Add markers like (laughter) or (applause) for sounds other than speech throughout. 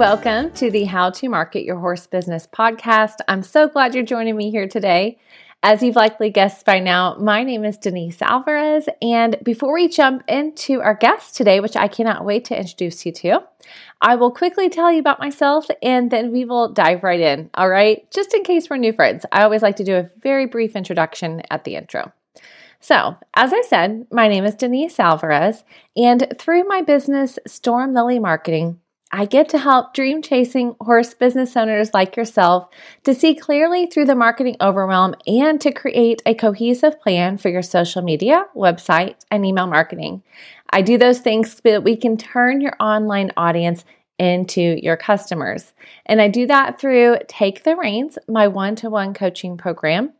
welcome to the How to Market Your Horse Business podcast. I'm so glad you're joining me here today. As you've likely guessed by now, my name is Denise Alvarez. And before we jump into our guest today, which I cannot wait to introduce you to, I will quickly tell you about myself and then we will dive right in. All right. Just in case we're new friends, I always like to do a very brief introduction at the intro. So, as I said, my name is Denise Alvarez, and through my business, Storm Lily Marketing, I get to help dream chasing horse business owners like yourself to see clearly through the marketing overwhelm and to create a cohesive plan for your social media, website, and email marketing. I do those things so that we can turn your online audience into your customers. And I do that through Take the Reins, my one to one coaching program,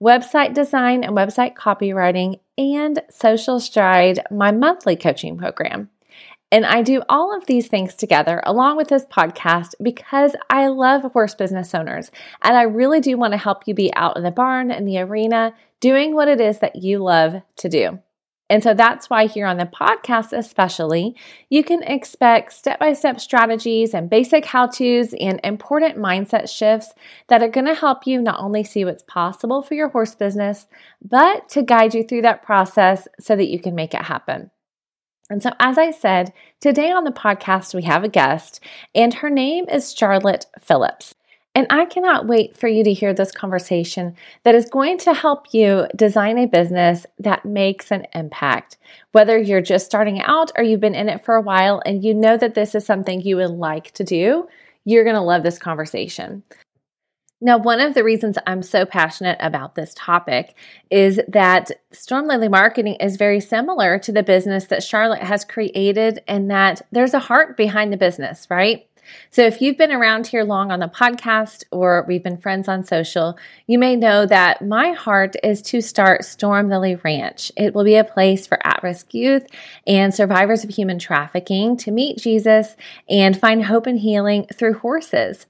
website design and website copywriting, and Social Stride, my monthly coaching program. And I do all of these things together along with this podcast because I love horse business owners. And I really do want to help you be out in the barn, and the arena, doing what it is that you love to do. And so that's why here on the podcast, especially, you can expect step by step strategies and basic how to's and important mindset shifts that are going to help you not only see what's possible for your horse business, but to guide you through that process so that you can make it happen. And so, as I said, today on the podcast, we have a guest, and her name is Charlotte Phillips. And I cannot wait for you to hear this conversation that is going to help you design a business that makes an impact. Whether you're just starting out or you've been in it for a while and you know that this is something you would like to do, you're going to love this conversation. Now, one of the reasons I'm so passionate about this topic is that Storm Lily Marketing is very similar to the business that Charlotte has created, and that there's a heart behind the business, right? So, if you've been around here long on the podcast or we've been friends on social, you may know that my heart is to start Storm Lily Ranch. It will be a place for at risk youth and survivors of human trafficking to meet Jesus and find hope and healing through horses.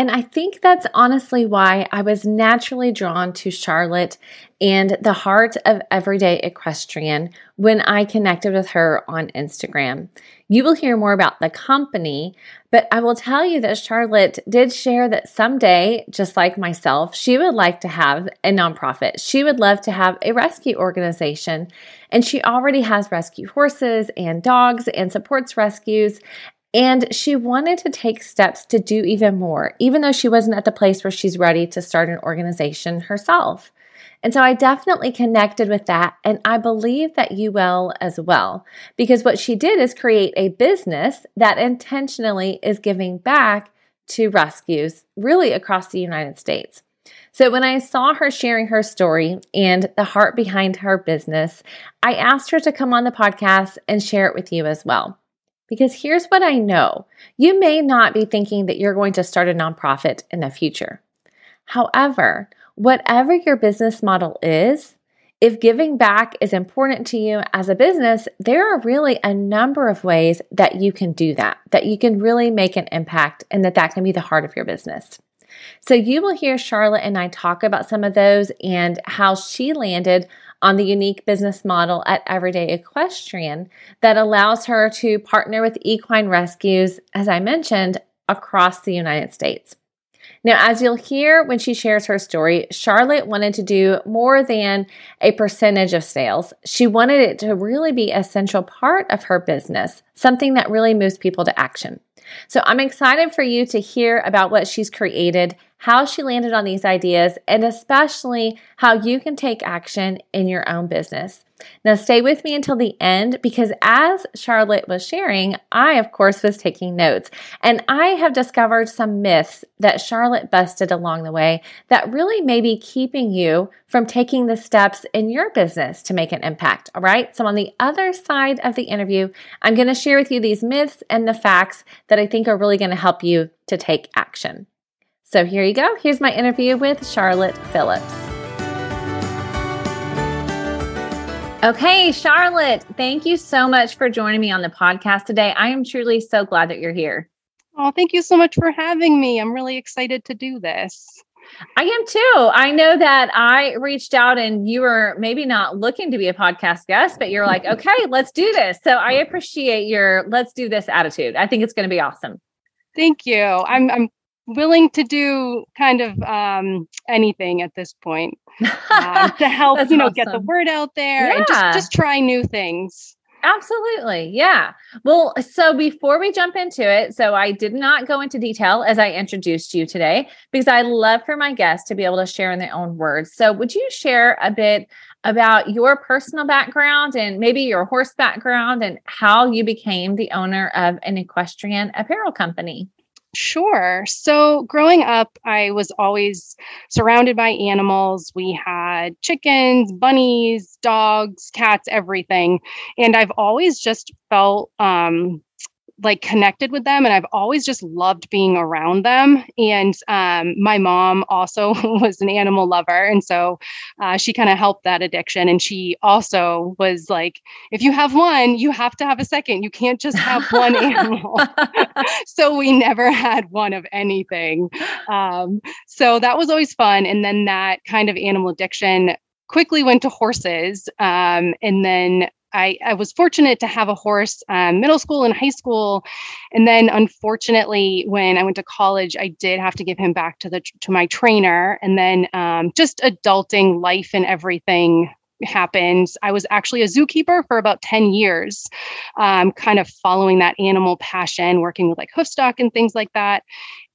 And I think that's honestly why I was naturally drawn to Charlotte and the heart of everyday equestrian when I connected with her on Instagram. You will hear more about the company, but I will tell you that Charlotte did share that someday, just like myself, she would like to have a nonprofit. She would love to have a rescue organization, and she already has rescue horses and dogs and supports rescues. And she wanted to take steps to do even more, even though she wasn't at the place where she's ready to start an organization herself. And so I definitely connected with that. And I believe that you will as well, because what she did is create a business that intentionally is giving back to rescues really across the United States. So when I saw her sharing her story and the heart behind her business, I asked her to come on the podcast and share it with you as well. Because here's what I know you may not be thinking that you're going to start a nonprofit in the future. However, whatever your business model is, if giving back is important to you as a business, there are really a number of ways that you can do that, that you can really make an impact, and that that can be the heart of your business. So, you will hear Charlotte and I talk about some of those and how she landed on the unique business model at Everyday Equestrian that allows her to partner with equine rescues, as I mentioned, across the United States. Now, as you'll hear when she shares her story, Charlotte wanted to do more than a percentage of sales. She wanted it to really be a central part of her business, something that really moves people to action. So I'm excited for you to hear about what she's created, how she landed on these ideas, and especially how you can take action in your own business. Now, stay with me until the end because as Charlotte was sharing, I, of course, was taking notes. And I have discovered some myths that Charlotte busted along the way that really may be keeping you from taking the steps in your business to make an impact. All right. So, on the other side of the interview, I'm going to share with you these myths and the facts that I think are really going to help you to take action. So, here you go. Here's my interview with Charlotte Phillips. Okay, Charlotte, thank you so much for joining me on the podcast today. I am truly so glad that you're here. Oh, thank you so much for having me. I'm really excited to do this. I am too. I know that I reached out and you were maybe not looking to be a podcast guest, but you're like, (laughs) okay, let's do this. So I appreciate your let's do this attitude. I think it's going to be awesome. Thank you. I'm I'm willing to do kind of um, anything at this point um, to (laughs) help you know awesome. get the word out there yeah. and just just try new things. Absolutely. Yeah. Well, so before we jump into it, so I did not go into detail as I introduced you today because I love for my guests to be able to share in their own words. So, would you share a bit about your personal background and maybe your horse background and how you became the owner of an equestrian apparel company? Sure. So, growing up, I was always surrounded by animals. We had chickens, bunnies, dogs, cats, everything. And I've always just felt um, like connected with them and I've always just loved being around them. And um, my mom also (laughs) was an animal lover. And so uh, she kind of helped that addiction. And she also was like, if you have one, you have to have a second. You can't just have one animal. (laughs) (laughs) so we never had one of anything. Um, so that was always fun. And then that kind of animal addiction quickly went to horses. Um, and then I, I was fortunate to have a horse um, middle school and high school and then unfortunately when i went to college i did have to give him back to the to my trainer and then um, just adulting life and everything happened. I was actually a zookeeper for about 10 years um, kind of following that animal passion working with like hoofstock and things like that.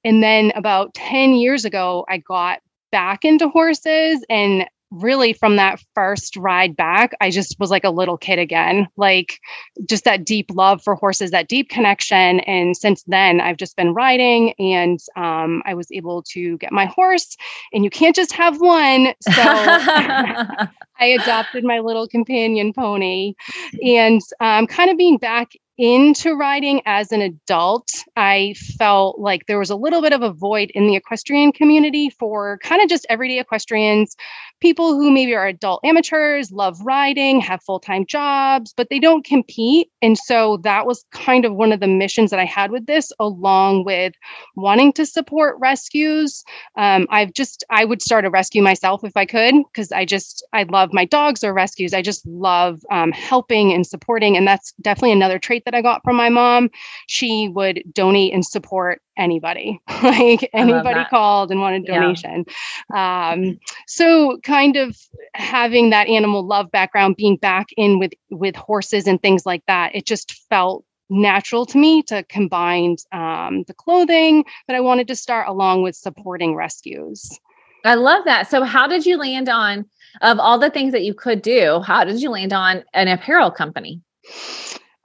And then about 10 years ago i got back into horses and really from that first ride back, I just was like a little kid again, like just that deep love for horses, that deep connection. And since then, I've just been riding and um, I was able to get my horse, and you can't just have one. So (laughs) (laughs) I adopted my little companion pony and um, kind of being back into riding as an adult, I felt like there was a little bit of a void in the equestrian community for kind of just everyday equestrians, people who maybe are adult amateurs, love riding, have full time jobs, but they don't compete. And so that was kind of one of the missions that I had with this, along with wanting to support rescues. Um, I've just, I would start a rescue myself if I could, because I just, I love my dogs or rescues. I just love um, helping and supporting. And that's definitely another trait that I got from my mom, she would donate and support anybody, (laughs) like anybody called and wanted donation. Yeah. Um, so kind of having that animal love background, being back in with with horses and things like that, it just felt natural to me to combine um, the clothing that I wanted to start along with supporting rescues. I love that. So, how did you land on, of all the things that you could do, how did you land on an apparel company?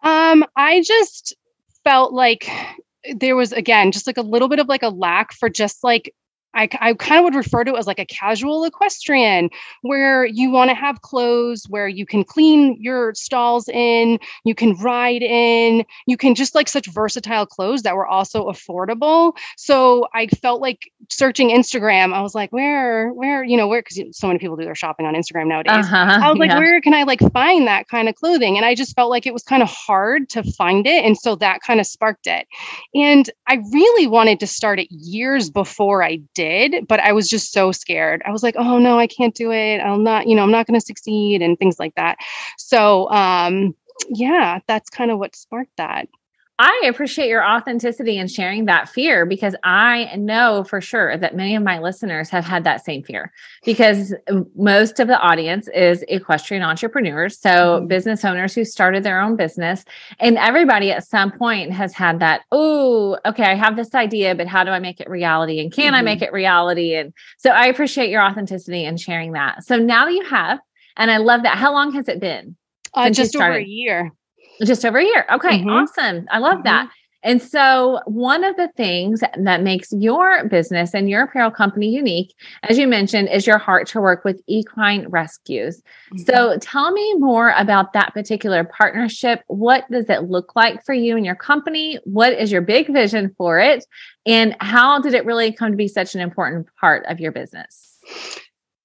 Um, I just felt like there was again just like a little bit of like a lack for just like I, I kind of would refer to it as like a casual equestrian where you want to have clothes where you can clean your stalls in, you can ride in, you can just like such versatile clothes that were also affordable. So I felt like searching Instagram, I was like, where, where, you know, where, because so many people do their shopping on Instagram nowadays. Uh-huh, I was like, yeah. where can I like find that kind of clothing? And I just felt like it was kind of hard to find it. And so that kind of sparked it. And I really wanted to start it years before I did did, but I was just so scared. I was like, oh no, I can't do it. I'll not, you know, I'm not going to succeed and things like that. So, um, yeah, that's kind of what sparked that. I appreciate your authenticity and sharing that fear because I know for sure that many of my listeners have had that same fear because most of the audience is equestrian entrepreneurs. So, mm-hmm. business owners who started their own business, and everybody at some point has had that, oh, okay, I have this idea, but how do I make it reality? And can mm-hmm. I make it reality? And so, I appreciate your authenticity and sharing that. So, now that you have, and I love that, how long has it been? Uh, just over a year. Just over a year. Okay, mm-hmm. awesome. I love mm-hmm. that. And so, one of the things that makes your business and your apparel company unique, as you mentioned, is your heart to work with equine rescues. Mm-hmm. So, tell me more about that particular partnership. What does it look like for you and your company? What is your big vision for it? And how did it really come to be such an important part of your business?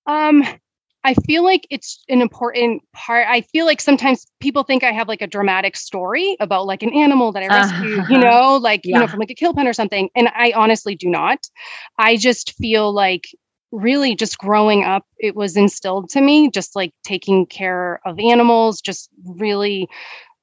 Um, I feel like it's an important part. I feel like sometimes people think I have like a dramatic story about like an animal that I rescued, uh-huh. you know, like, yeah. you know, from like a kill pen or something. And I honestly do not. I just feel like really just growing up, it was instilled to me, just like taking care of animals, just really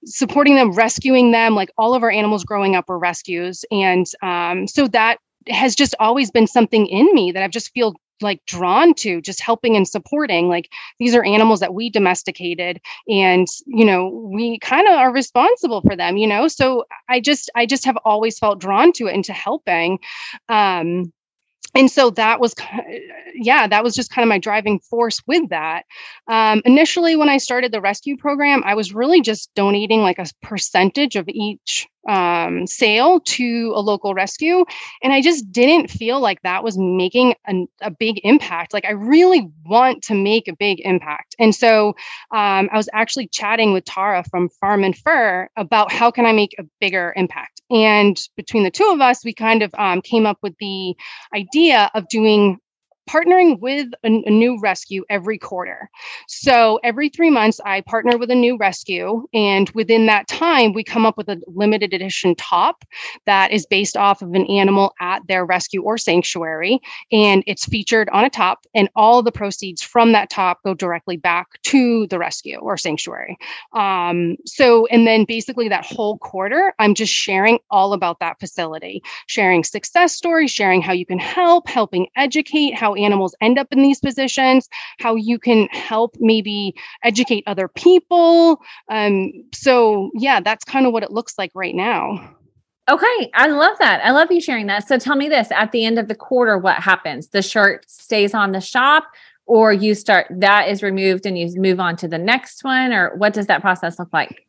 supporting them, rescuing them. Like all of our animals growing up were rescues. And um, so that has just always been something in me that I've just feel like drawn to just helping and supporting like these are animals that we domesticated and you know we kind of are responsible for them you know? So i just i just have always felt drawn to it and to helping um and so that was yeah that was just kind of my driving force with that um, initially when i started the rescue program i was really just donating like a percentage of each um, sale to a local rescue. And I just didn't feel like that was making an, a big impact. Like, I really want to make a big impact. And so um, I was actually chatting with Tara from Farm and Fur about how can I make a bigger impact. And between the two of us, we kind of um, came up with the idea of doing partnering with a, a, new rescue every quarter. So every three months, I partner with a new rescue. And within that time, we come up with a limited edition top that is based off of an animal at their rescue or sanctuary. And it's featured on a top, and all the proceeds from that top go directly back to the rescue or sanctuary. Um, so, and then basically that whole quarter, I'm just sharing all about that facility, sharing success stories, sharing how you can help, helping educate, how animals end up in these positions, how you can help maybe educate other people. Um, so, yeah, that's kind of what it looks like right now. Okay, I love that. I love you sharing that. So tell me this at the end of the quarter, what happens? The shirt stays on the shop, or you start that is removed and you move on to the next one, or what does that process look like?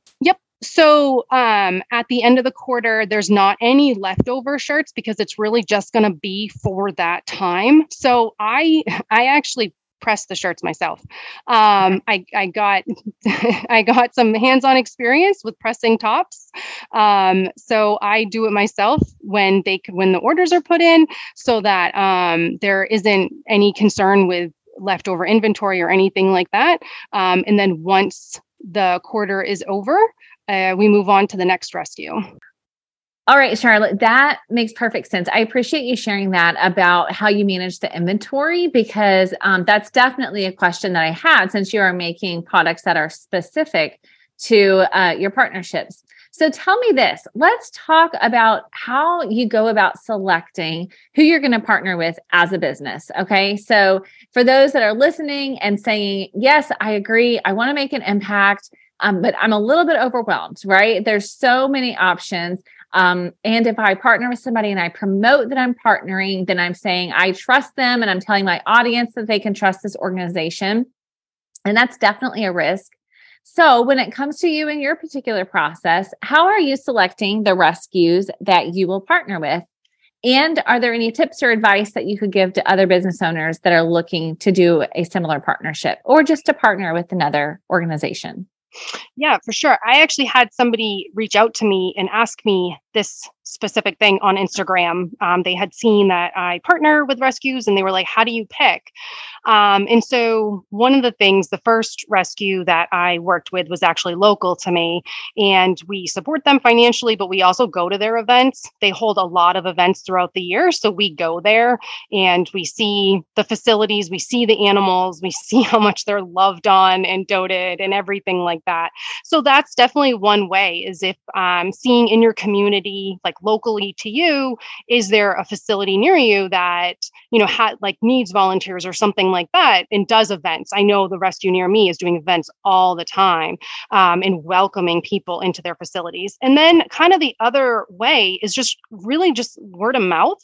So um, at the end of the quarter, there's not any leftover shirts because it's really just going to be for that time. So I (laughs) I actually press the shirts myself. Um, I, I got (laughs) I got some hands-on experience with pressing tops. Um, so I do it myself when they when the orders are put in, so that um, there isn't any concern with leftover inventory or anything like that. Um, and then once the quarter is over, uh, we move on to the next rescue. All right, Charlotte, that makes perfect sense. I appreciate you sharing that about how you manage the inventory because um, that's definitely a question that I had since you are making products that are specific to uh, your partnerships. So tell me this let's talk about how you go about selecting who you're going to partner with as a business. Okay. So for those that are listening and saying, yes, I agree, I want to make an impact. Um, but I'm a little bit overwhelmed, right? There's so many options. Um, and if I partner with somebody and I promote that I'm partnering, then I'm saying I trust them and I'm telling my audience that they can trust this organization. And that's definitely a risk. So, when it comes to you and your particular process, how are you selecting the rescues that you will partner with? And are there any tips or advice that you could give to other business owners that are looking to do a similar partnership or just to partner with another organization? Yeah, for sure. I actually had somebody reach out to me and ask me this specific thing on Instagram. Um, they had seen that I partner with rescues and they were like, How do you pick? Um, and so, one of the things, the first rescue that I worked with was actually local to me, and we support them financially, but we also go to their events. They hold a lot of events throughout the year. So, we go there and we see the facilities, we see the animals, we (laughs) see how much they're loved on and doted and everything like that. So, that's definitely one way is if um, seeing in your community, like locally to you, is there a facility near you that, you know, had like needs volunteers or something like that and does events. I know the rescue near me is doing events all the time um, and welcoming people into their facilities. And then, kind of the other way is just really just word of mouth.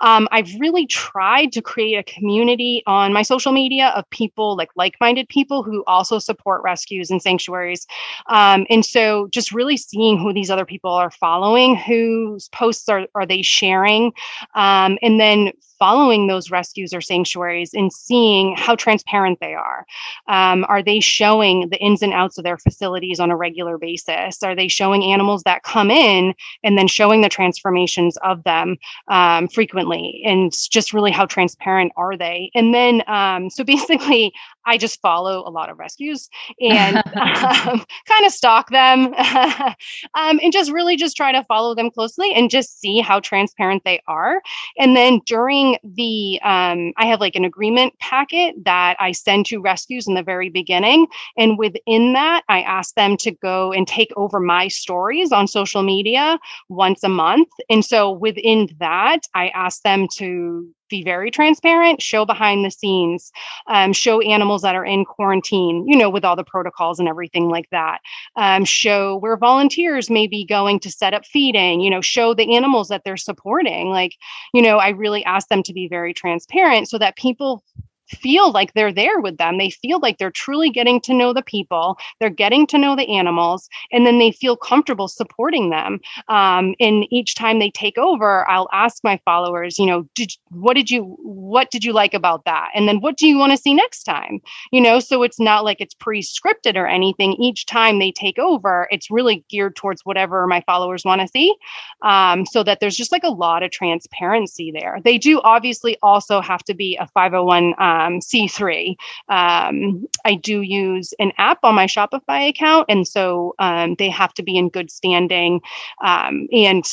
Um, I've really tried to create a community on my social media of people like like-minded people who also support rescues and sanctuaries. Um, and so, just really seeing who these other people are following, whose posts are are they sharing, um, and then following those rescues or sanctuaries and seeing how transparent they are. Um, are they showing the ins and outs of their facilities on a regular basis? Are they showing animals that come in and then showing the transformations of them um, frequently? And just really how transparent are they? And then, um, so (laughs) basically, I just follow a lot of rescues and (laughs) um, kind of stalk them (laughs) um, and just really just try to follow them closely and just see how transparent they are. And then during the, um, I have like an agreement packet that I send to rescues in the very beginning. And within that, I ask them to go and take over my stories on social media once a month. And so within that, I ask them to be very transparent, show behind the scenes, um, show animals that are in quarantine, you know, with all the protocols and everything like that. Um, show where volunteers may be going to set up feeding, you know, show the animals that they're supporting. Like, you know, I really ask them to be very transparent so that people feel like they're there with them. They feel like they're truly getting to know the people, they're getting to know the animals, and then they feel comfortable supporting them. Um, and each time they take over, I'll ask my followers, you know, did what did you what did you like about that? And then what do you want to see next time? You know, so it's not like it's pre-scripted or anything. Each time they take over, it's really geared towards whatever my followers want to see. Um, so that there's just like a lot of transparency there. They do obviously also have to be a 501 um, um, C3. Um, I do use an app on my Shopify account, and so um, they have to be in good standing um, and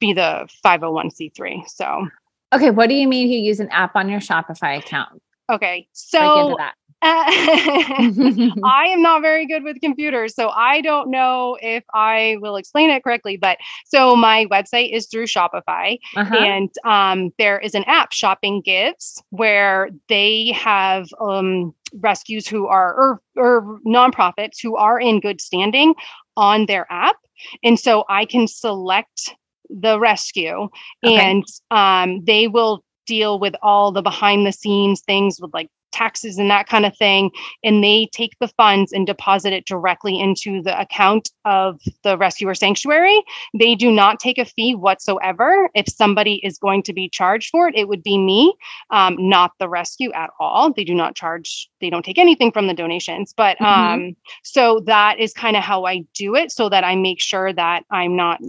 be the 501c3. So, okay, what do you mean you use an app on your Shopify account? Okay, so (laughs) I am not very good with computers, so I don't know if I will explain it correctly. But so my website is through Shopify, uh-huh. and um, there is an app, Shopping Gives, where they have um, rescues who are or, or nonprofits who are in good standing on their app, and so I can select the rescue, okay. and um, they will deal with all the behind the scenes things with like taxes and that kind of thing. And they take the funds and deposit it directly into the account of the rescuer sanctuary. They do not take a fee whatsoever. If somebody is going to be charged for it, it would be me, um, not the rescue at all. They do not charge, they don't take anything from the donations. But mm-hmm. um, so that is kind of how I do it so that I make sure that I'm not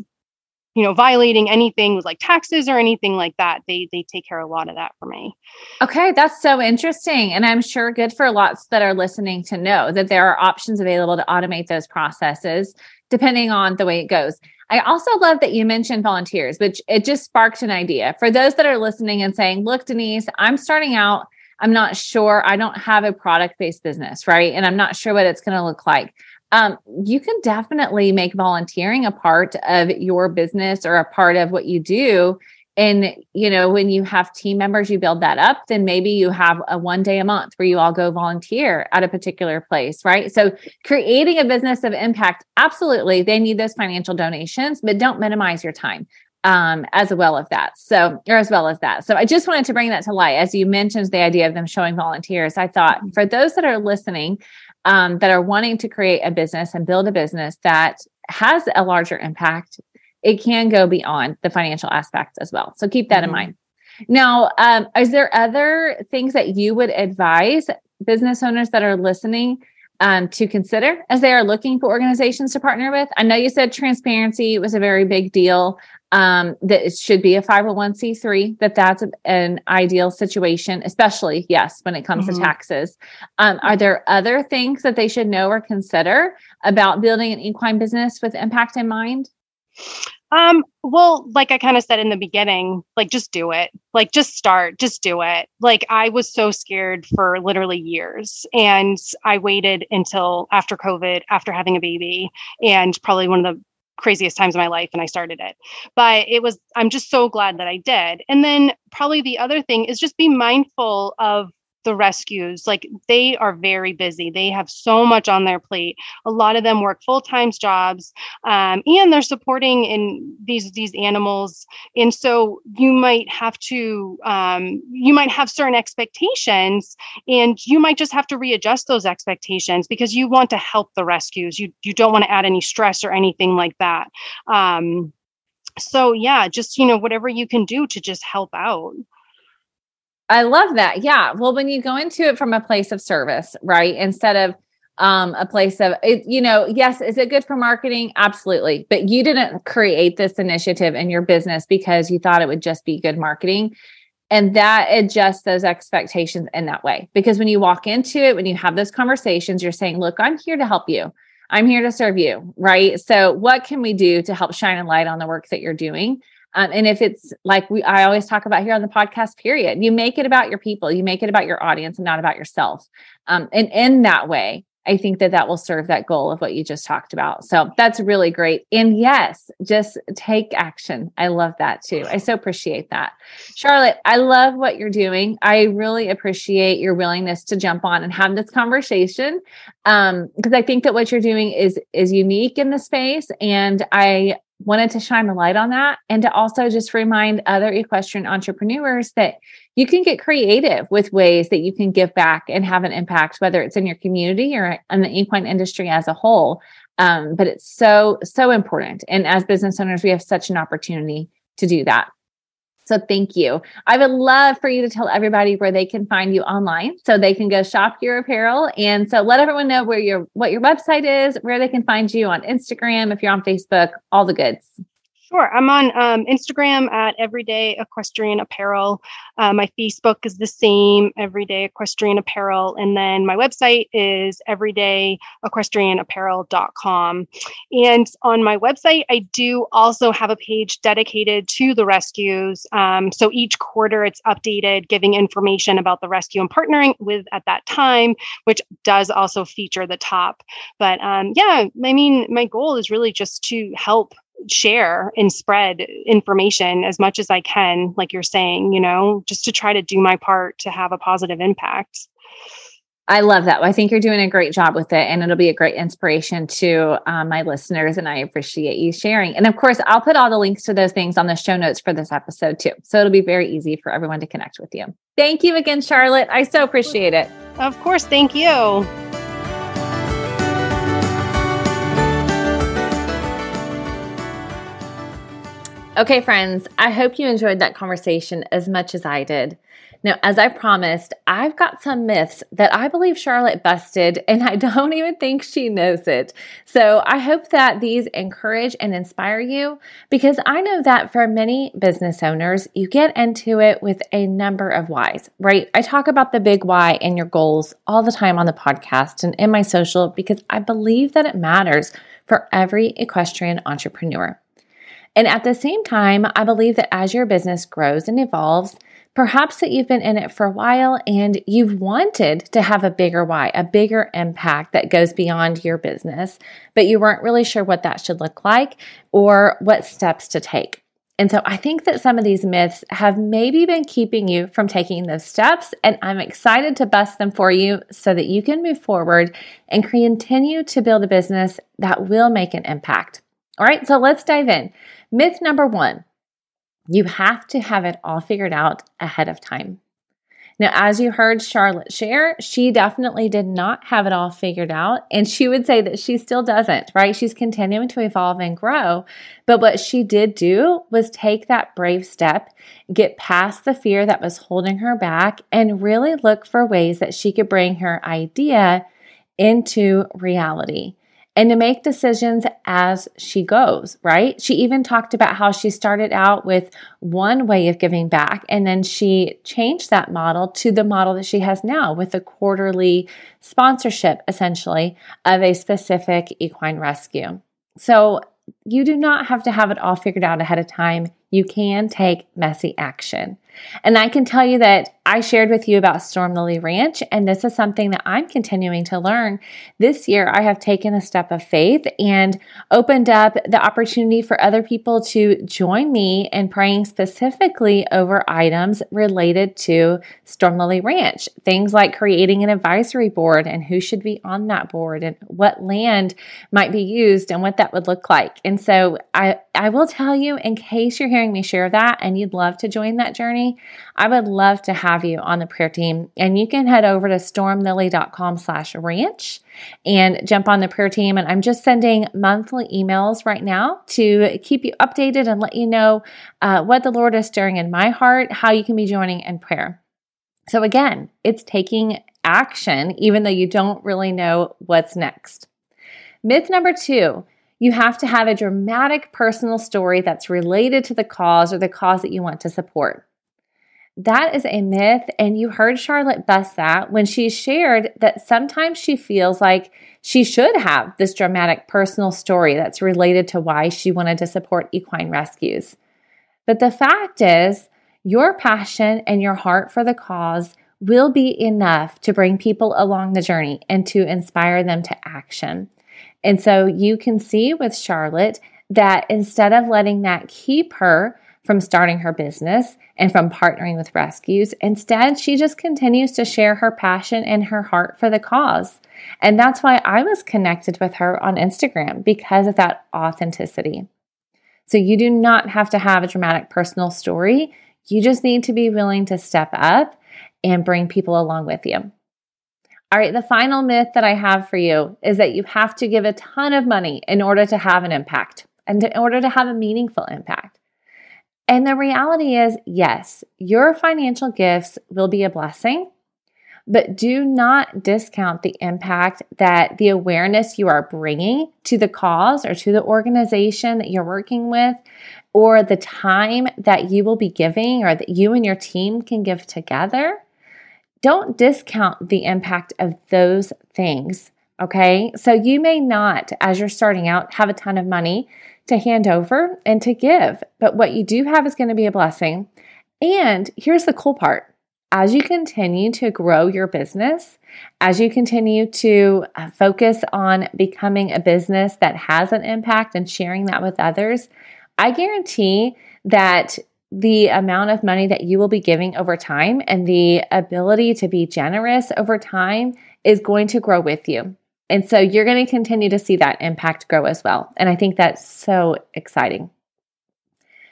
you know violating anything with like taxes or anything like that they they take care of a lot of that for me. Okay that's so interesting and i'm sure good for lots that are listening to know that there are options available to automate those processes depending on the way it goes. I also love that you mentioned volunteers which it just sparked an idea. For those that are listening and saying look denise i'm starting out. I'm not sure. I don't have a product based business right? And i'm not sure what it's going to look like um, you can definitely make volunteering a part of your business or a part of what you do. And you know when you have team members you build that up then maybe you have a one day a month where you all go volunteer at a particular place right? So creating a business of impact absolutely they need those financial donations but don't minimize your time um, as well as that. So or as well as that. So i just wanted to bring that to light. As you mentioned the idea of them showing volunteers i thought mm-hmm. for those that are listening um, that are wanting to create a business and build a business that has a larger impact, it can go beyond the financial aspect as well. So keep that mm-hmm. in mind. Now, um, is there other things that you would advise business owners that are listening um, to consider as they are looking for organizations to partner with? I know you said transparency was a very big deal um, that it should be a 501c3 that that's an ideal situation especially yes when it comes mm-hmm. to taxes um, are there other things that they should know or consider about building an equine business with impact in mind um, well, like I kind of said in the beginning, like just do it. Like just start, just do it. Like I was so scared for literally years and I waited until after COVID, after having a baby and probably one of the craziest times of my life and I started it. But it was, I'm just so glad that I did. And then probably the other thing is just be mindful of the rescues like they are very busy. They have so much on their plate. A lot of them work full-time jobs um, and they're supporting in these these animals. And so you might have to um, you might have certain expectations and you might just have to readjust those expectations because you want to help the rescues. You you don't want to add any stress or anything like that. Um, so yeah just you know whatever you can do to just help out I love that. Yeah. Well, when you go into it from a place of service, right? Instead of um, a place of, it, you know, yes, is it good for marketing? Absolutely. But you didn't create this initiative in your business because you thought it would just be good marketing. And that adjusts those expectations in that way. Because when you walk into it, when you have those conversations, you're saying, look, I'm here to help you. I'm here to serve you. Right. So, what can we do to help shine a light on the work that you're doing? Um, and if it's like we, I always talk about here on the podcast, period, you make it about your people, you make it about your audience and not about yourself. Um, and in that way, I think that that will serve that goal of what you just talked about. So that's really great. And yes, just take action. I love that too. I so appreciate that. Charlotte, I love what you're doing. I really appreciate your willingness to jump on and have this conversation. Um, because I think that what you're doing is is unique in the space. And I wanted to shine a light on that and to also just remind other equestrian entrepreneurs that you can get creative with ways that you can give back and have an impact, whether it's in your community or in the equine industry as a whole. Um, but it's so, so important. And as business owners, we have such an opportunity to do that. So thank you. I would love for you to tell everybody where they can find you online so they can go shop your apparel. And so let everyone know where your what your website is, where they can find you on Instagram, if you're on Facebook, all the goods. Sure. I'm on um, Instagram at Everyday Equestrian Apparel. Uh, my Facebook is the same, Everyday Equestrian Apparel. And then my website is everydayequestrianapparel.com. And on my website, I do also have a page dedicated to the rescues. Um, so each quarter it's updated, giving information about the rescue I'm partnering with at that time, which does also feature the top. But um, yeah, I mean, my goal is really just to help share and spread information as much as I can, like you're saying, you know, just to try to do my part to have a positive impact. I love that. I think you're doing a great job with it, and it'll be a great inspiration to um, my listeners. And I appreciate you sharing. And of course, I'll put all the links to those things on the show notes for this episode too. So it'll be very easy for everyone to connect with you. Thank you again, Charlotte. I so appreciate it. Of course. Thank you. Okay, friends, I hope you enjoyed that conversation as much as I did. Now, as I promised, I've got some myths that I believe Charlotte busted, and I (laughs) don't even think she knows it. So I hope that these encourage and inspire you because I know that for many business owners, you get into it with a number of whys, right? I talk about the big why and your goals all the time on the podcast and in my social because I believe that it matters for every equestrian entrepreneur. And at the same time, I believe that as your business grows and evolves, perhaps that you've been in it for a while and you've wanted to have a bigger why, a bigger impact that goes beyond your business, but you weren't really sure what that should look like or what steps to take. And so I think that some of these myths have maybe been keeping you from taking those steps. And I'm excited to bust them for you so that you can move forward and continue to build a business that will make an impact. All right, so let's dive in. Myth number one you have to have it all figured out ahead of time. Now, as you heard Charlotte share, she definitely did not have it all figured out. And she would say that she still doesn't, right? She's continuing to evolve and grow. But what she did do was take that brave step, get past the fear that was holding her back, and really look for ways that she could bring her idea into reality and to make decisions as she goes, right? She even talked about how she started out with one way of giving back and then she changed that model to the model that she has now with a quarterly sponsorship essentially of a specific equine rescue. So you do not have to have it all figured out ahead of time. You can take messy action. And I can tell you that I shared with you about Storm Lily Ranch, and this is something that I'm continuing to learn. This year, I have taken a step of faith and opened up the opportunity for other people to join me in praying specifically over items related to Storm Lily Ranch. Things like creating an advisory board and who should be on that board and what land might be used and what that would look like. And so I, I will tell you, in case you're hearing me share that and you'd love to join that journey, I would love to have you on the prayer team. And you can head over to stormlily.com slash ranch and jump on the prayer team. And I'm just sending monthly emails right now to keep you updated and let you know uh, what the Lord is stirring in my heart, how you can be joining in prayer. So again, it's taking action, even though you don't really know what's next. Myth number two you have to have a dramatic personal story that's related to the cause or the cause that you want to support. That is a myth, and you heard Charlotte bust that when she shared that sometimes she feels like she should have this dramatic personal story that's related to why she wanted to support equine rescues. But the fact is, your passion and your heart for the cause will be enough to bring people along the journey and to inspire them to action. And so you can see with Charlotte that instead of letting that keep her from starting her business and from partnering with rescues, instead, she just continues to share her passion and her heart for the cause. And that's why I was connected with her on Instagram because of that authenticity. So you do not have to have a dramatic personal story. You just need to be willing to step up and bring people along with you. All right, the final myth that I have for you is that you have to give a ton of money in order to have an impact and in order to have a meaningful impact. And the reality is, yes, your financial gifts will be a blessing, but do not discount the impact that the awareness you are bringing to the cause or to the organization that you're working with, or the time that you will be giving or that you and your team can give together. Don't discount the impact of those things. Okay. So you may not, as you're starting out, have a ton of money to hand over and to give, but what you do have is going to be a blessing. And here's the cool part as you continue to grow your business, as you continue to uh, focus on becoming a business that has an impact and sharing that with others, I guarantee that the amount of money that you will be giving over time and the ability to be generous over time is going to grow with you. And so you're going to continue to see that impact grow as well. And I think that's so exciting.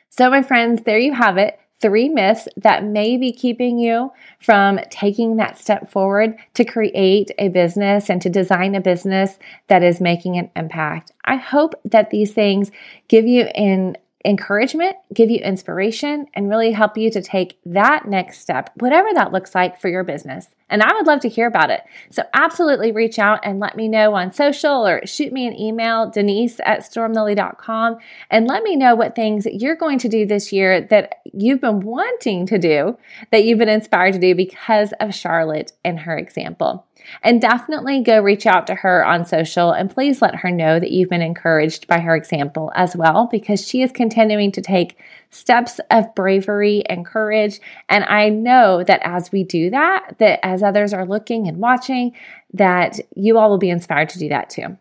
So, my friends, there you have it three myths that may be keeping you from taking that step forward to create a business and to design a business that is making an impact. I hope that these things give you an encouragement, give you inspiration, and really help you to take that next step, whatever that looks like for your business. And I would love to hear about it. So absolutely reach out and let me know on social or shoot me an email, denise at stormlily.com, and let me know what things you're going to do this year that you've been wanting to do, that you've been inspired to do because of Charlotte and her example. And definitely go reach out to her on social and please let her know that you've been encouraged by her example as well, because she is continuing to take steps of bravery and courage. And I know that as we do that, that as others are looking and watching, that you all will be inspired to do that too.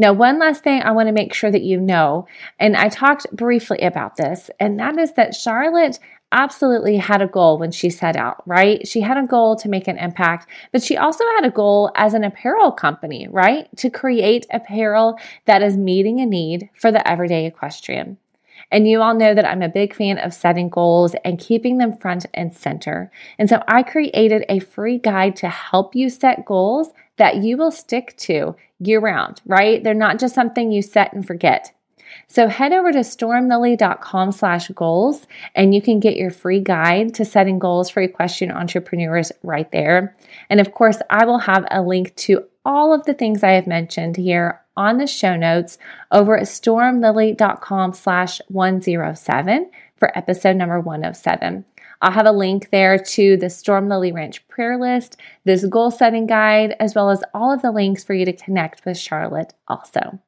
Now, one last thing I want to make sure that you know, and I talked briefly about this, and that is that Charlotte absolutely had a goal when she set out, right? She had a goal to make an impact, but she also had a goal as an apparel company, right? To create apparel that is meeting a need for the everyday equestrian. And you all know that I'm a big fan of setting goals and keeping them front and center. And so I created a free guide to help you set goals that you will stick to year round, right? They're not just something you set and forget. So head over to stormlily.com slash goals and you can get your free guide to setting goals for equestrian entrepreneurs right there. And of course, I will have a link to all of the things I have mentioned here on the show notes over at stormlily.com slash 107 for episode number 107. I'll have a link there to the Storm Lily Ranch prayer list, this goal setting guide, as well as all of the links for you to connect with Charlotte also.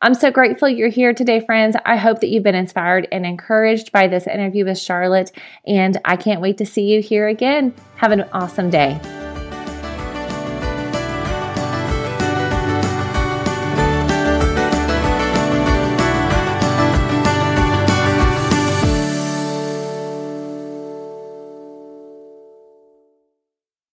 I'm so grateful you're here today, friends. I hope that you've been inspired and encouraged by this interview with Charlotte, and I can't wait to see you here again. Have an awesome day.